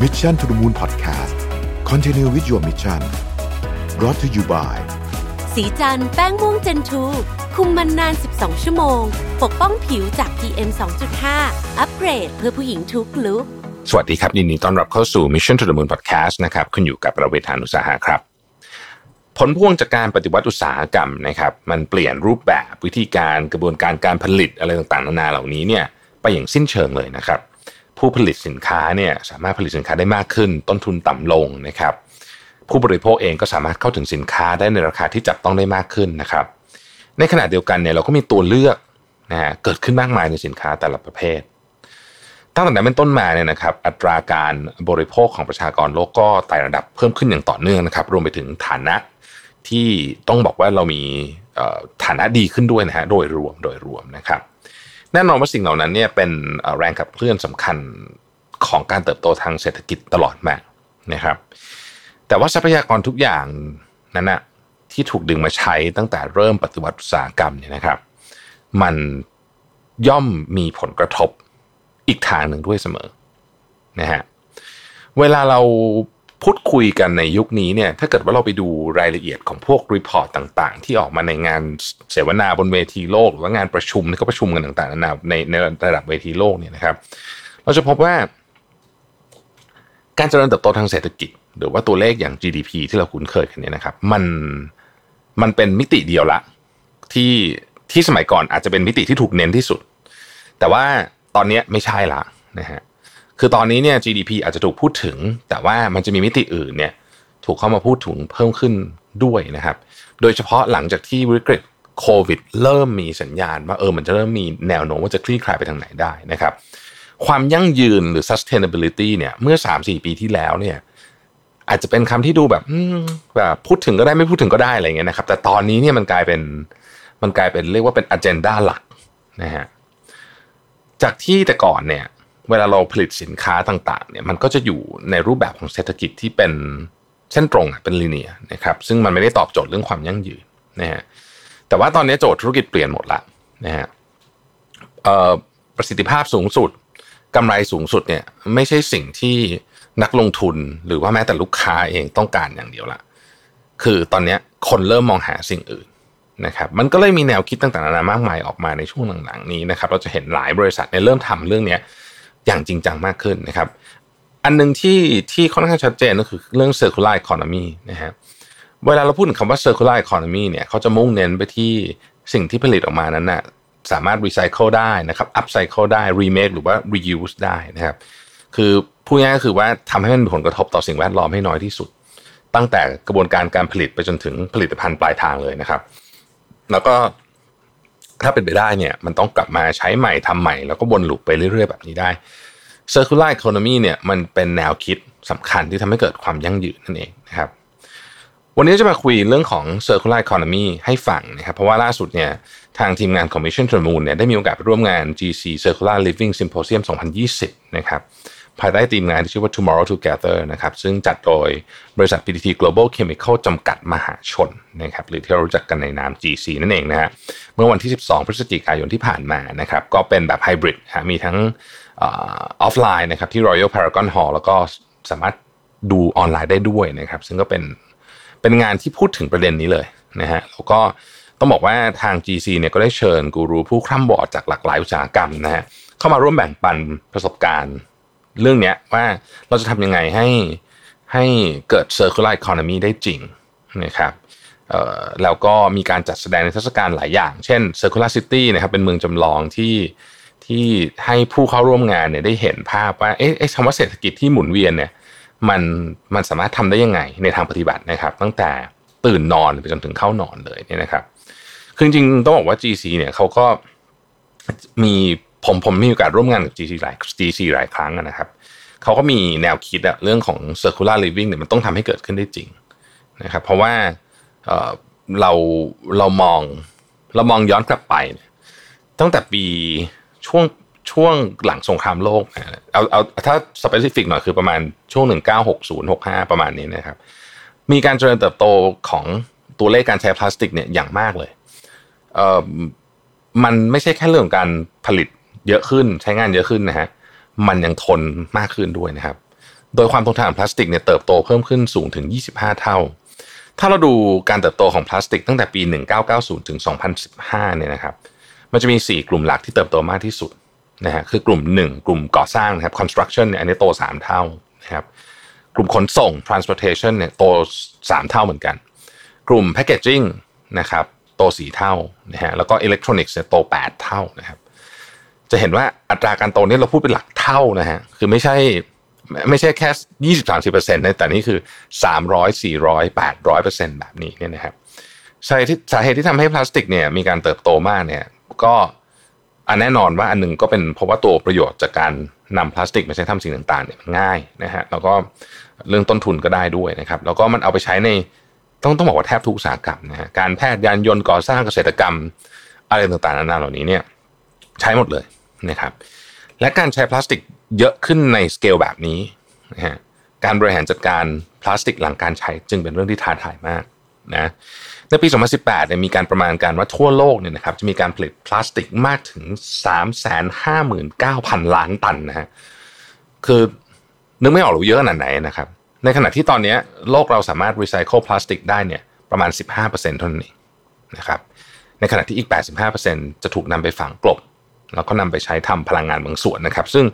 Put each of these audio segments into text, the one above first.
Mission to the Moon Podcast Continue with your mission brought to you by สีจันแป้งม่วงเจนทูคุมมันนาน 12 ชั่วโมง ปกป้องผิวจาก PM 2.5 อัปเกรดเพื่อผู้หญิงทุกลุกสวัสดีครับยินดีต้อนรับเข้าสู่ Mission to the Moon Podcast นะครับคุณอยู่กับประเวทานุสาหะครับ ผลพวงจากการปฏิวัติอุตสาหกรรมนะครับมันเปลี่ยนรูปแบบวิธีการกระบวนการการผลิตอะไรต่างๆนานาเหล่านี้เนี่ยไปอย่างสิ้นเชิงเลยนะครับ ผู้ผลิตสินค้าเนี่ยสามารถผลิตสินค้าได้มากขึ้น ต้นทุนต่ำลงนะครับ ผู้บริโภคเองก็สามารถเข้าถึงสินค้าได้ในราคาที่จับต้องได้มากขึ้นนะครับ ในขณะเดียวกันเนี่ยเราก็มีตัวเลือกนะฮะเกิดขึ้นมากมายในสินค้าแต่ละประเภทตั้งแต่นั้นเป็นต้นมาเนี่ยนะครับอัตราการบริโภคของประชากรโลกก็ไต่ระดับเพิ่มขึ้นอย่างต่อเนื่องนะครับ รวมไปถึงฐานะที่ต้องบอกว่าเรามีฐานะดีขึ้นด้วยนะฮะโดยรวมโดยรวมนะครับ แน่นอนว่าสิ่งเหล่านั้นเนี่ยเป็นแรงขับเคลื่อนสำคัญของการเติบโตทางเศรษฐกิจตลอดมานะครับ แต่ว่าทรัพยากรทุกอย่างนั้นนะที่ถูกดึงมาใช้ตั้งแต่เริ่มปฏิวัติอุตสาหกรรมเนี่ยนะครับ มันย่อมมีผลกระทบอีกทางหนึ่งด้วยเสมอนะฮะเวลาเรา พูดคุยกันในยุคนี้เนี่ยถ้าเกิดว่าเราไปดูรายละเอียดของพวก report ต่างๆ ที่ออกมาในงานเสวนาบนเวทีโลก หรือว่างานประชุมที่เขาประชุมกันต่างๆนานาในในระดับเวทีโลกเนี่ยนะครับ เราจะพบว่า การเจริญเติบโตทางเศรษฐกิจ หรือว่าตัวเลขอย่าง GDP ที่เราคุ้นเคยกันเนี่ยนะครับ มันมันเป็นมิติเดียวละ ที่ที่สมัยก่อนอาจจะเป็นมิติที่ถูกเน้นที่สุด แต่ว่าตอนนี้ไม่ใช่ละนะฮะ คือตอนนี้เนี่ย GDP อาจจะถูกพูดถึง แต่ว่ามันจะมีมิติอื่นเนี่ยถูกเข้ามาพูดถึงเพิ่มขึ้นด้วยนะครับ โดยเฉพาะหลังจากที่วิกฤตโควิด เริ่มมีสัญญาณว่าเออมันจะเริ่มมีแนวโน้มว่าจะคลี่คลายไปทางไหนได้นะครับ ความยั่งยืนหรือ sustainability เนี่ยเมื่อ 3-4 ปีที่แล้วเนี่ยอาจจะเป็นคำที่ดูแบบแบบพูดถึงก็ได้ไม่พูดถึงก็ได้อะไรเงี้ยนะครับ แต่ตอนนี้เนี่ยมันกลายเป็นมันกลายเป็นเรียกว่าเป็น agenda หลักนะฮะจากที่แต่ก่อนเนี่ย เวลาเราผลิตสินค้าต่างๆเนี่ยมันก็จะอยู่ในรูปแบบของเศรษฐกิจที่เป็นเส้นตรงอะเป็นลีเนียนะครับซึ่งมันไม่ได้ตอบโจทย์เรื่องความยั่งยืนนะฮะแต่ว่าตอนนี้โจทย์ธุรกิจเปลี่ยนหมดละนะฮะประสิทธิภาพสูงสุดกำไรสูงสุดเนี่ยไม่ใช่สิ่งที่นักลงทุนหรือว่าแม้แต่ลูกค้าเองต้องการอย่างเดียวละคือตอนนี้คนเริ่มมองหาสิ่งอื่นนะครับมันก็เลยมีแนวคิดต่างๆนานามากมายออกมาในช่วงหลังๆนี้นะครับเราจะเห็นหลายบริษัทเนี่ยเริ่มทำเรื่องนี้ อย่างจริงจังมากขึ้นนะครับ อันหนึงที่ที่ค่อนข้างชัดเจนก็คือเรื่อง circular economy นะฮะเวลาเราพูดถึงคำว่า circular economy เนี่ยเขาจะมุ่งเน้นไปที่สิ่งที่ผลิตออกมานั้นนะสามารถรีไซเคิลได้นะครับอัพไซเคิลได้รีเมคหรือว่า reuse ได้นะครับ คือพูดง่ายก็คือว่าทำให้มันมีผลกระทบต่อสิ่งแวดล้อมให้น้อยที่สุด ตั้งแต่กระบวนการการผลิตไปจนถึงผลิตภัณฑ์ปลายทางเลยนะครับ แล้วก็ ถ้าเป็นไปได้เนี่ยมันต้องกลับมาใช้ใหม่ทำใหม่ แล้วก็วนลูปไปเรื่อย ๆ แบบนี้ได้ circular economy เนี่ยมันเป็นแนวคิดสำคัญที่ทำให้เกิดความยั่งยืนนั่นเองนะครับวันนี้จะมาคุยเรื่องของ circular economy ให้ฟังนะครับ เพราะว่าล่าสุดเนี่ยทางทีมงาน Commission to the Moon เนี่ยได้มีโอกาสไปร่วมงาน GC Circular Living Symposium 2020 นะครับ ภายใต้ทีมงานที่ชื่อว่า Tomorrow Together นะครับซึ่งจัดโดยบริษัท PTT Global Chemical จำกัดมหาชนนะครับหรือที่เรารู้จักกันในนาม GC นั่นเองนะฮะเมื่อวันที่ 12 พฤศจิกายนที่ผ่านมานะครับก็เป็นแบบไฮบริดฮะมีทั้งออฟไลน์นะครับที่ Royal Paragon Hall แล้วก็สามารถดูออนไลน์ได้ด้วยนะครับซึ่งก็เป็นเป็นงานที่พูดถึงประเด็นนี้เลยนะฮะแล้วก็ต้องบอกว่าทาง GC เนี่ยก็ได้เชิญกูรูผู้คร่ำบอดจากหลากหลายอุตสาหกรรมนะฮะเข้ามาร่วมแบ่งปันประสบการณ์ เรื่องเนี้ยว่าเราจะทำยังไงให้ให้เกิด circular economy ได้จริงนะครับแล้วก็มีการจัดแสดงในเทศกาลหลายอย่าง เช่น circular city นะครับเป็นเมืองจำลองที่ที่ให้ผู้เข้าร่วมงานเนี่ยได้เห็นภาพว่าเอ๊ะคำว่าเศรษฐกิจที่หมุนเวียนเนี่ยมันมันสามารถทำได้ยังไงในทางปฏิบัตินะครับ ตั้งแต่ตื่นนอนไปจนถึงเข้านอนเลยเนี่ยนะครับคือจริงๆต้องบอกว่า GC เนี่ยเขาก็มี ผมผมมีโอกาสร่วมงานกับ GC หลาย GC หลายครั้งนะครับเขาก็มีแนวคิดอะเรื่องของ circular living เนี่ยมันต้องทำให้เกิดขึ้นได้จริงนะครับเพราะว่าเเราเรามองเรามองย้อนกลับไป ตั้งแต่ปีช่วงช่วงหลังสงครามโลกนะเอาเอาถ้าสเปซิฟิกหน่อยคือประมาณช่วง 1960 65 ประมาณนี้นะครับ มีการเจริญเติบโตของตัวเลขการใช้พลาสติกเนี่ยอย่างมากเลยเอ่อมันไม่ใช่แค่เรื่องการผลิต เยอะขึ้นใช้งานเยอะขึ้นนะฮะมันยังทนมากขึ้นด้วยนะครับ โดยความทนทานของพลาสติกเนี่ยเติบโตเพิ่มขึ้นสูงถึง 25 เท่า ถ้าเราดูการเติบโตของพลาสติกตั้งแต่ปี 1990 ถึง 2015 เนี่ยนะครับ มันจะมี 4 กลุ่มหลักที่เติบโตมากที่สุดนะฮะคือกลุ่ม 1 กลุ่มก่อสร้างนะครับ construction เนี่ยอันนี้โต 3 เท่านะครับกลุ่มขนส่ง transportation เนี่ยโต 3 เท่าเหมือนกัน กลุ่ม packaging นะครับโต 4 เท่านะฮะแล้วก็ electronics เนี่ยโต 8 เท่านะครับ จะเห็นว่าอัตราการโตนี้เราพูดเป็นหลักเท่านะฮะคือไม่ใช่ไม่ใช่แค่ยี่สิบสามสิบเปอร์เซ็นต์นะแต่นี่คือสามร้อยสี่ร้อยแปดร้อยเปอร์เซ็นต์แบบนี้เนี่ยนะครับสาเหตุที่สาเหตุที่ทำให้พลาสติกเนี่ยมีการเติบโตมากเนี่ยก็อันแน่นอนว่าอันหนึ่งก็เป็นเพราะว่าตัวประโยชน์จากการนำพลาสติกมาใช้ทำสิ่งต่างๆเนี่ยมันง่ายนะฮะแล้วก็เรื่องต้นทุนก็ได้ด้วยนะครับ แล้วก็มันเอาไปใช้ในต้องต้องบอกว่าแทบทุกอุตสาหกรรมนะฮะการแพทย์ยานยนต์ก่อสร้างเกษตรกรรมอะไรต่างๆนานาเหล่านี้เนี่ยใช้หมดเลย นะครับและการใช้พลาสติกเยอะขึ้นในสเกลแบบนี้นะฮะการบริหารจัดการพลาสติกหลังการใช้จึงเป็นเรื่องที่ท้าทายมากนะในปี 2018เนี่ยมีการประมาณการว่าทั่วโลกเนี่ยนะครับจะมีการผลิตพลาสติกมากถึง 359,000 ล้านตันนะฮะคือนึกไม่ออกหรือเยอะขนาดไหนนะครับ ในขณะที่ตอนนี้โลกเราสามารถรีไซเคิลพลาสติกได้เนี่ยประมาณ 15%เท่านั้นเองนะครับในขณะที่อีก 85%จะถูกนำไปฝังกลบ แล้วก็นำไปใช้ทำพลังงานบางส่วนนะครับ ซึ่ง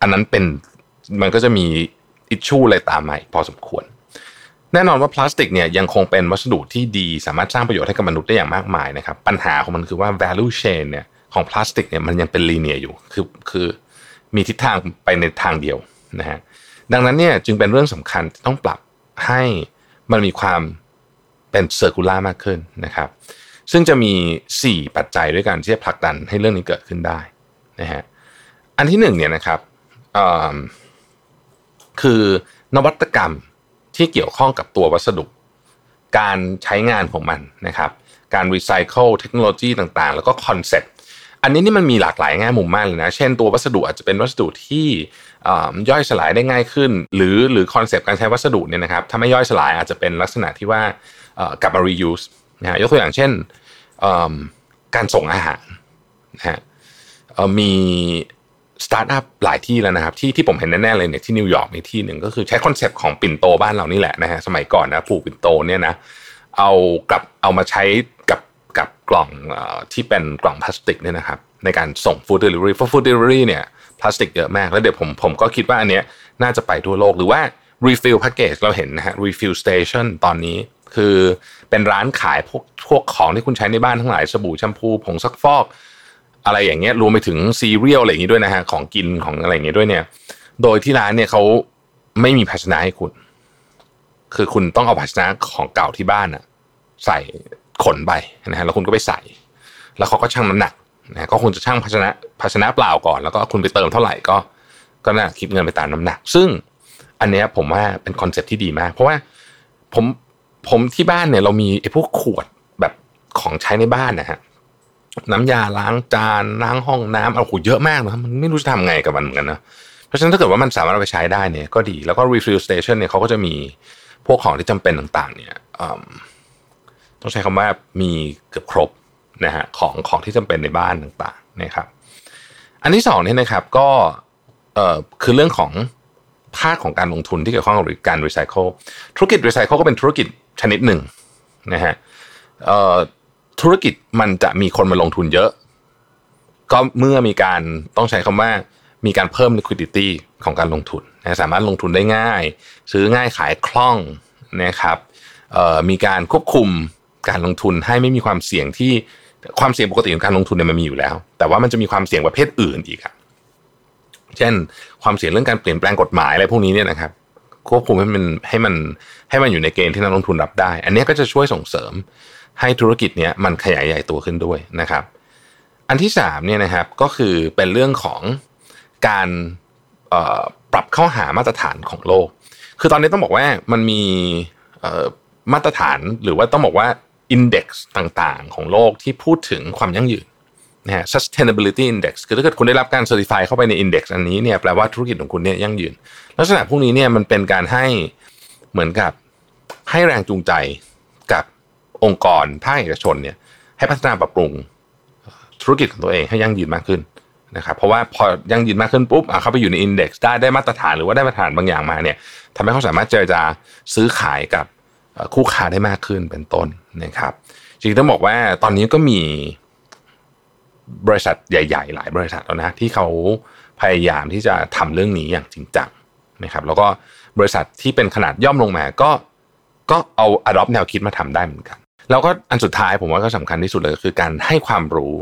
อันนั้นเป็นมันก็จะมีอิชชูอะไรตามมาพอสมควร แน่นอนว่าพลาสติกเนี่ยยังคงเป็นวัสดุที่ดีสามารถสร้างประโยชน์ให้กับมนุษย์ได้อย่างมากมายนะครับ ปัญหาของมันคือว่า value chain เนี่ยของพลาสติกเนี่ยมันยังเป็นลีเนียอยู่คือคือมีทิศทางไปในทางเดียวนะฮะดังนั้นเนี่ยจึงเป็นเรื่องสำคัญต้องปรับให้มันมีความเป็นเซอร์คูล่ามากขึ้นนะครับ ซึ่งจะมี 4 ปัจจัยด้วยกันที่จะผลักดันให้เรื่องนี้เกิดขึ้นได้นะฮะอันที่หนึ่งเนี่ยนะครับคือนวัตกรรมที่เกี่ยวข้องกับตัววัสดุ การใช้งานของมันนะครับการรีไซเคิลเทคโนโลยีต่างๆ แล้วก็คอนเซ็ปต์อันนี้นี่มันมีหลากหลายแง่มุมมากเลยนะ เช่นตัววัสดุอาจจะเป็นวัสดุที่ย่อยสลายได้ง่ายขึ้น หรือหรือคอนเซปต์การใช้วัสดุเนี่ยนะครับถ้าไม่ย่อยสลายอาจจะเป็นลักษณะที่ว่ากลับมา reuse นะฮะยกตัวอย่างเช่นการส่งอาหารนะฮะมีสตาร์ทอัพหลายที่แล้วนะครับ ที่ที่ผมเห็นแน่ๆเลยเนี่ยที่นิวยอร์กมีที่หนึ่งก็คือใช้คอนเซปต์ของปิ่นโตบ้านเรานี่แหละนะฮะสมัยก่อนนะผูกปิ่นโตเนี่ยนะเอากลับเอามาใช้กับกับกล่องที่เป็นกล่องพลาสติกเนี่ยนะครับ ในการส่ง food delivery เพราะ food delivery เนี่ยพลาสติกเยอะมาก แล้วเดี๋ยวผมผมก็คิดว่าอันเนี้ยน่าจะไปทั่วโลกหรือว่า refill package เราเห็นนะฮะ refill station ตอนนี้ คือเป็นร้านขายพวกพวกของที่คุณใช้ในบ้านทั้งหลายสบู่แชมพูผงซักฟอก อะไรอย่างเงี้ยรวมไปถึงซีเรียลอะไรอย่างงี้ด้วยนะฮะของกินของอะไรอย่างเงี้ยด้วยเนี่ย โดยที่ร้านเนี่ยเขาไม่มีภาชนะให้คุณ คือคุณต้องเอาภาชนะของเก่าที่บ้านอะใส่ขนไปนะฮะแล้วคุณก็ไปใส่ แล้วเขาก็ชั่งน้ำหนักนะก็คุณจะชั่งภาชนะภาชนะเปล่าก่อน แล้วก็คุณไปเติมเท่าไหร่ก็ ก็น่าคิดเงินไปตามน้ำหนัก ซึ่งอันเนี้ยผมว่าเป็นคอนเซ็ปที่ดีมาก เพราะว่าผม ผมที่บ้านเนี่ยเรามีไอ้พวกขวดแบบของใช้ในบ้านนะฮะน้ำยาล้างจานล้างห้องน้ำเอาโหเยอะมากนะมันไม่รู้จะทำไงกับมันเหมือนกันนะเพราะฉะนั้นถ้าเกิดว่ามันสามารถเอาไปใช้ได้เนี่ยก็ดีแล้วก็ refill station เนี่ยเขาก็จะมีพวกของที่จำเป็นต่างๆ เนี่ยต้องใช้คำว่ามีเกือบครบนะฮะของของที่จำเป็นในบ้านต่างๆนะครับ อันที่สองเนี่ยนะครับก็เอ่อคือเรื่องของภาคของการลงทุนที่เกี่ยวข้องกับการรีไซเคิลธุรกิจรีไซเคิลก็เป็นธุรกิจ ชนิดหนึ่งนะฮะธุรกิจมันจะมีคนมาลงทุนเยอะ ก็เมื่อมีการต้องใช้คำว่ามีการเพิ่ม liquidity ของการลงทุนนะสามารถลงทุนได้ง่าย ซื้อง่ายขายคล่องนะครับมีการควบคุมการลงทุนให้ไม่มีความเสี่ยงที่ความเสี่ยงปกติของการลงทุนเนี่ยมันมีอยู่แล้ว แต่ว่ามันจะมีความเสี่ยงประเภทอื่นอีกอะเช่น ความเสี่ยงเรื่องการเปลี่ยนแปลงกฎหมายอะไรพวกนี้เนี่ยนะครับ ควบคุมให้มันให้มันให้มันอยู่ในเกณฑ์ที่นักลงทุนรับได้ อันนี้ก็จะช่วยส่งเสริมให้ธุรกิจเนี้ยมันขยายใหญ่ตัวขึ้นด้วยนะครับ อันที่สามเนี่ยนะครับก็คือเป็นเรื่องของการปรับเข้าหามาตรฐานของโลก คือตอนนี้ต้องบอกว่ามันมีมาตรฐานหรือว่าต้องบอกว่าอินเด็กซ์ต่างๆ ของโลกที่พูดถึงความยั่งยืน นะฮะ sustainability index คือถ้าเกิดคุณได้รับการ certify เข้าไปใน index อันนี้เนี่ยแปลว่าธุรกิจของคุณเนี่ยยั่งยืน ลักษณะพวกนี้เนี่ยมันเป็นการให้เหมือนกับให้แรงจูงใจกับองค์กรภาคเอกชนเนี่ยให้พัฒนาปรับปรุงธุรกิจของตัวเองให้ยั่งยืนมากขึ้นนะครับเพราะว่าพอยั่งยืนมากขึ้นปุ๊บเข้าไปอยู่ในอินเด็กซ์ได้ได้มาตรฐานหรือว่าได้มาตรฐานบางอย่างมาเนี่ยทำให้เขาสามารถเจรจาซื้อขายกับคู่ค้าได้มากขึ้นเป็นต้นนะครับจริงต้องบอกว่าตอนนี้ก็มี บริษัทใหญ่ ๆ หลายบริษัทแล้วนะที่เขาพยายามที่จะทำเรื่องนี้อย่างจริงจังนะครับ แล้วก็บริษัทที่เป็นขนาดย่อมลงมาก็ก็เอา adopt แนวคิดมาทำได้เหมือนกัน แล้วก็อันสุดท้ายผมว่าก็สำคัญที่สุดเลยคือการให้ความรู้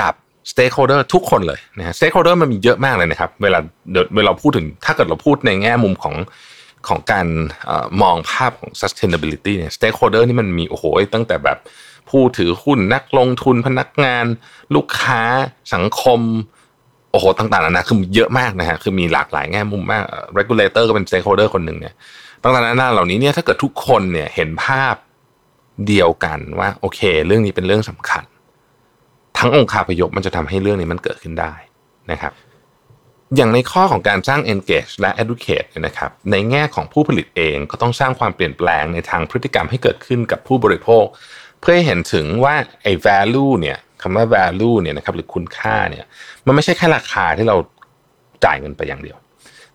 กับ stakeholder ทุกคนเลยนะฮะ stakeholder มันมีเยอะมากเลยนะครับ เวลาเดี๋ยวเวลาพูดถึงถ้าเกิดเราพูดในแง่มุมของของการอมองภาพของ sustainability เนี่ย stakeholder นี่มันมีโอ้โหตั้งแต่แบบ ผู้ถือหุ้นนักลงทุนพนักงาน ลูกค้าสังคมโอ้โหต่างๆนะคือเยอะมากนะฮะคือมีหลากหลายแง่มุมมาก regulator ก็เป็น stakeholder คนหนึ่งเนี่ยต่างๆนานาเหล่านี้เนี่ยถ้าเกิดทุกคนเนี่ยเห็นภาพเดียวกันว่าโอเค เรื่องนี้เป็นเรื่องสำคัญ ทั้งองค์คาพยพมันจะทำให้เรื่องนี้มันเกิดขึ้นได้นะครับ อย่างในข้อของการสร้าง engage และ educate นะครับ ในแง่ของผู้ผลิตเองก็ต้องสร้างความเปลี่ยนแปลงในทางพฤติกรรมให้เกิดขึ้นกับผู้บริโภค เพื่อให้เห็นถึงว่าไอ้ value เนี่ยคำว่า value เนี่ยนะครับหรือคุณค่าเนี่ยมันไม่ใช่แค่ราคาที่เราจ่ายเงินไปอย่างเดียว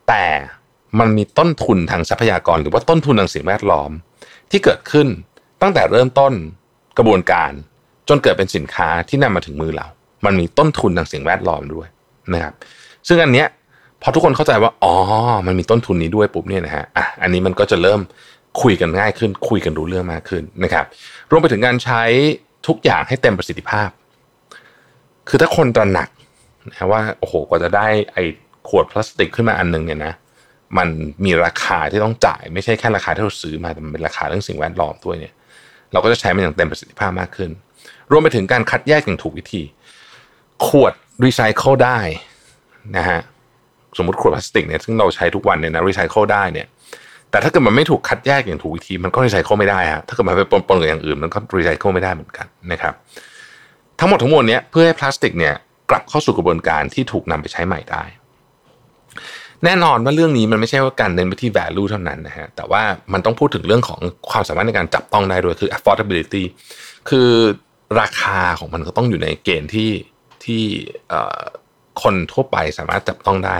แต่มันมีต้นทุนทางทรัพยากร หรือว่าต้นทุนทางสิ่งแวดล้อม ที่เกิดขึ้นตั้งแต่เริ่มต้นกระบวนการจนเกิดเป็นสินค้าที่นำมาถึงมือเรา มันมีต้นทุนทางสิ่งแวดล้อมด้วยนะครับ ซึ่งอันเนี้ยพอทุกคนเข้าใจว่า อ๋อ มันมีต้นทุนนี้ด้วยปุ๊บเนี่ยนะฮะ อะ อันนี้มันก็จะเริ่ม คุยกันง่ายขึ้น คุยกันรู้เรื่องมากขึ้นนะครับ รวมไปถึงการใช้ทุกอย่างให้เต็มประสิทธิภาพ คือถ้าคนตระหนักนะว่าโอ้โหกว่าจะได้ไอ้ขวดพลาสติกขึ้นมาอันนึงเนี่ยนะมันมีราคาที่ต้องจ่าย ไม่ใช่แค่ราคาที่เราซื้อมาแต่มันเป็นราคาเรื่องสิ่งแวดล้อมด้วยเนี่ย เราก็จะใช้มันอย่างเต็มประสิทธิภาพมากขึ้น รวมไปถึงการคัดแยกอย่างถูกวิธี ขวดรีไซเคิลได้นะฮะสมมติขวดพลาสติกเนี่ยซึ่งเราใช้ทุกวันเนี่ยนะรีไซเคิลได้เนี่ย แต่ถ้าเกิดมันไม่ถูกคัดแยกอย่างถูกวิธีมันก็รีไซเคิลไม่ได้ฮะถ้าเกิดมันไปปนๆกับอย่างอื่นมันก็รีไซเคิลไม่ได้เหมือนกันนะครับ ทั้งหมดทั้งมวลเนี้ยเพื่อให้พลาสติกเนี่ยกลับเข้าสู่กระบวนการที่ถูกนำไปใช้ใหม่ได้ แน่นอนว่าเรื่องนี้มันไม่ใช่ว่าการเน้นไปที่ value เท่านั้นนะฮะแต่ว่ามันต้องพูดถึงเรื่องของความสามารถในการจับต้องได้ด้วยคือ affordability คือราคาของมันก็ต้องอยู่ในเกณฑ์ที่ที่คนทั่วไปสามารถจับต้องได้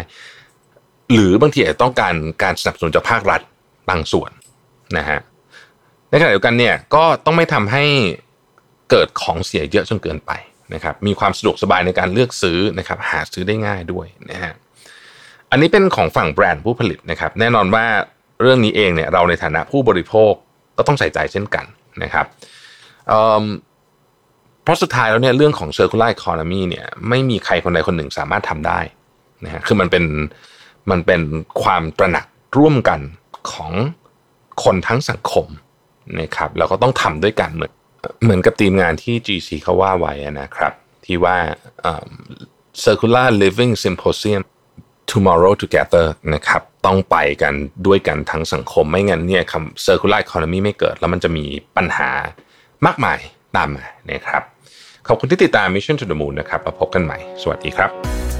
หรือบางทีอาจจะต้องการการสนับสนุนจากภาครัฐ บางส่วนนะฮะในขณะเดียวกันเนี่ยก็ต้องไม่ทำให้เกิดของเสียเยอะจนเกินไปนะครับมีความสะดวกสบายในการเลือกซื้อนะครับหาซื้อได้ง่ายด้วยนะฮะอันนี้เป็นของฝั่งแบรนด์ผู้ผลิตนะครับแน่นอนว่าเรื่องนี้เองเนี่ยเราในฐานะผู้บริโภคก็ต้องใส่ใจเช่นกันนะครับเพราะสุดท้ายแล้วเนี่ยเรื่องของ circular economy เนี่ยไม่มีใครคนใดคนหนึ่งสามารถทำได้นะฮะคือมันเป็นมันเป็นความตระหนักร่วมกัน ของคนทั้งสังคมนะครับแล้วก็ต้องทำด้วยกันเหมือนเหมือนกับทีมงานที่ GC เขาว่าไว้นะครับ ที่ว่า circular living symposium tomorrow together นะครับต้องไปกันด้วยกันทั้งสังคมไม่งั้นเนี่ยคำ circular economy ไม่เกิด แล้วมันจะมีปัญหามากมายตามมานะครับ ขอบคุณที่ติดตาม Mission to the Moon นะครับแล้วพบกันใหม่ สวัสดีครับ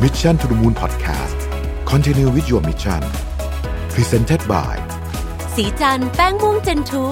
Mission to the Moon Podcast Continue with your mission Presented by สีจันแป้งม่วงเจนทู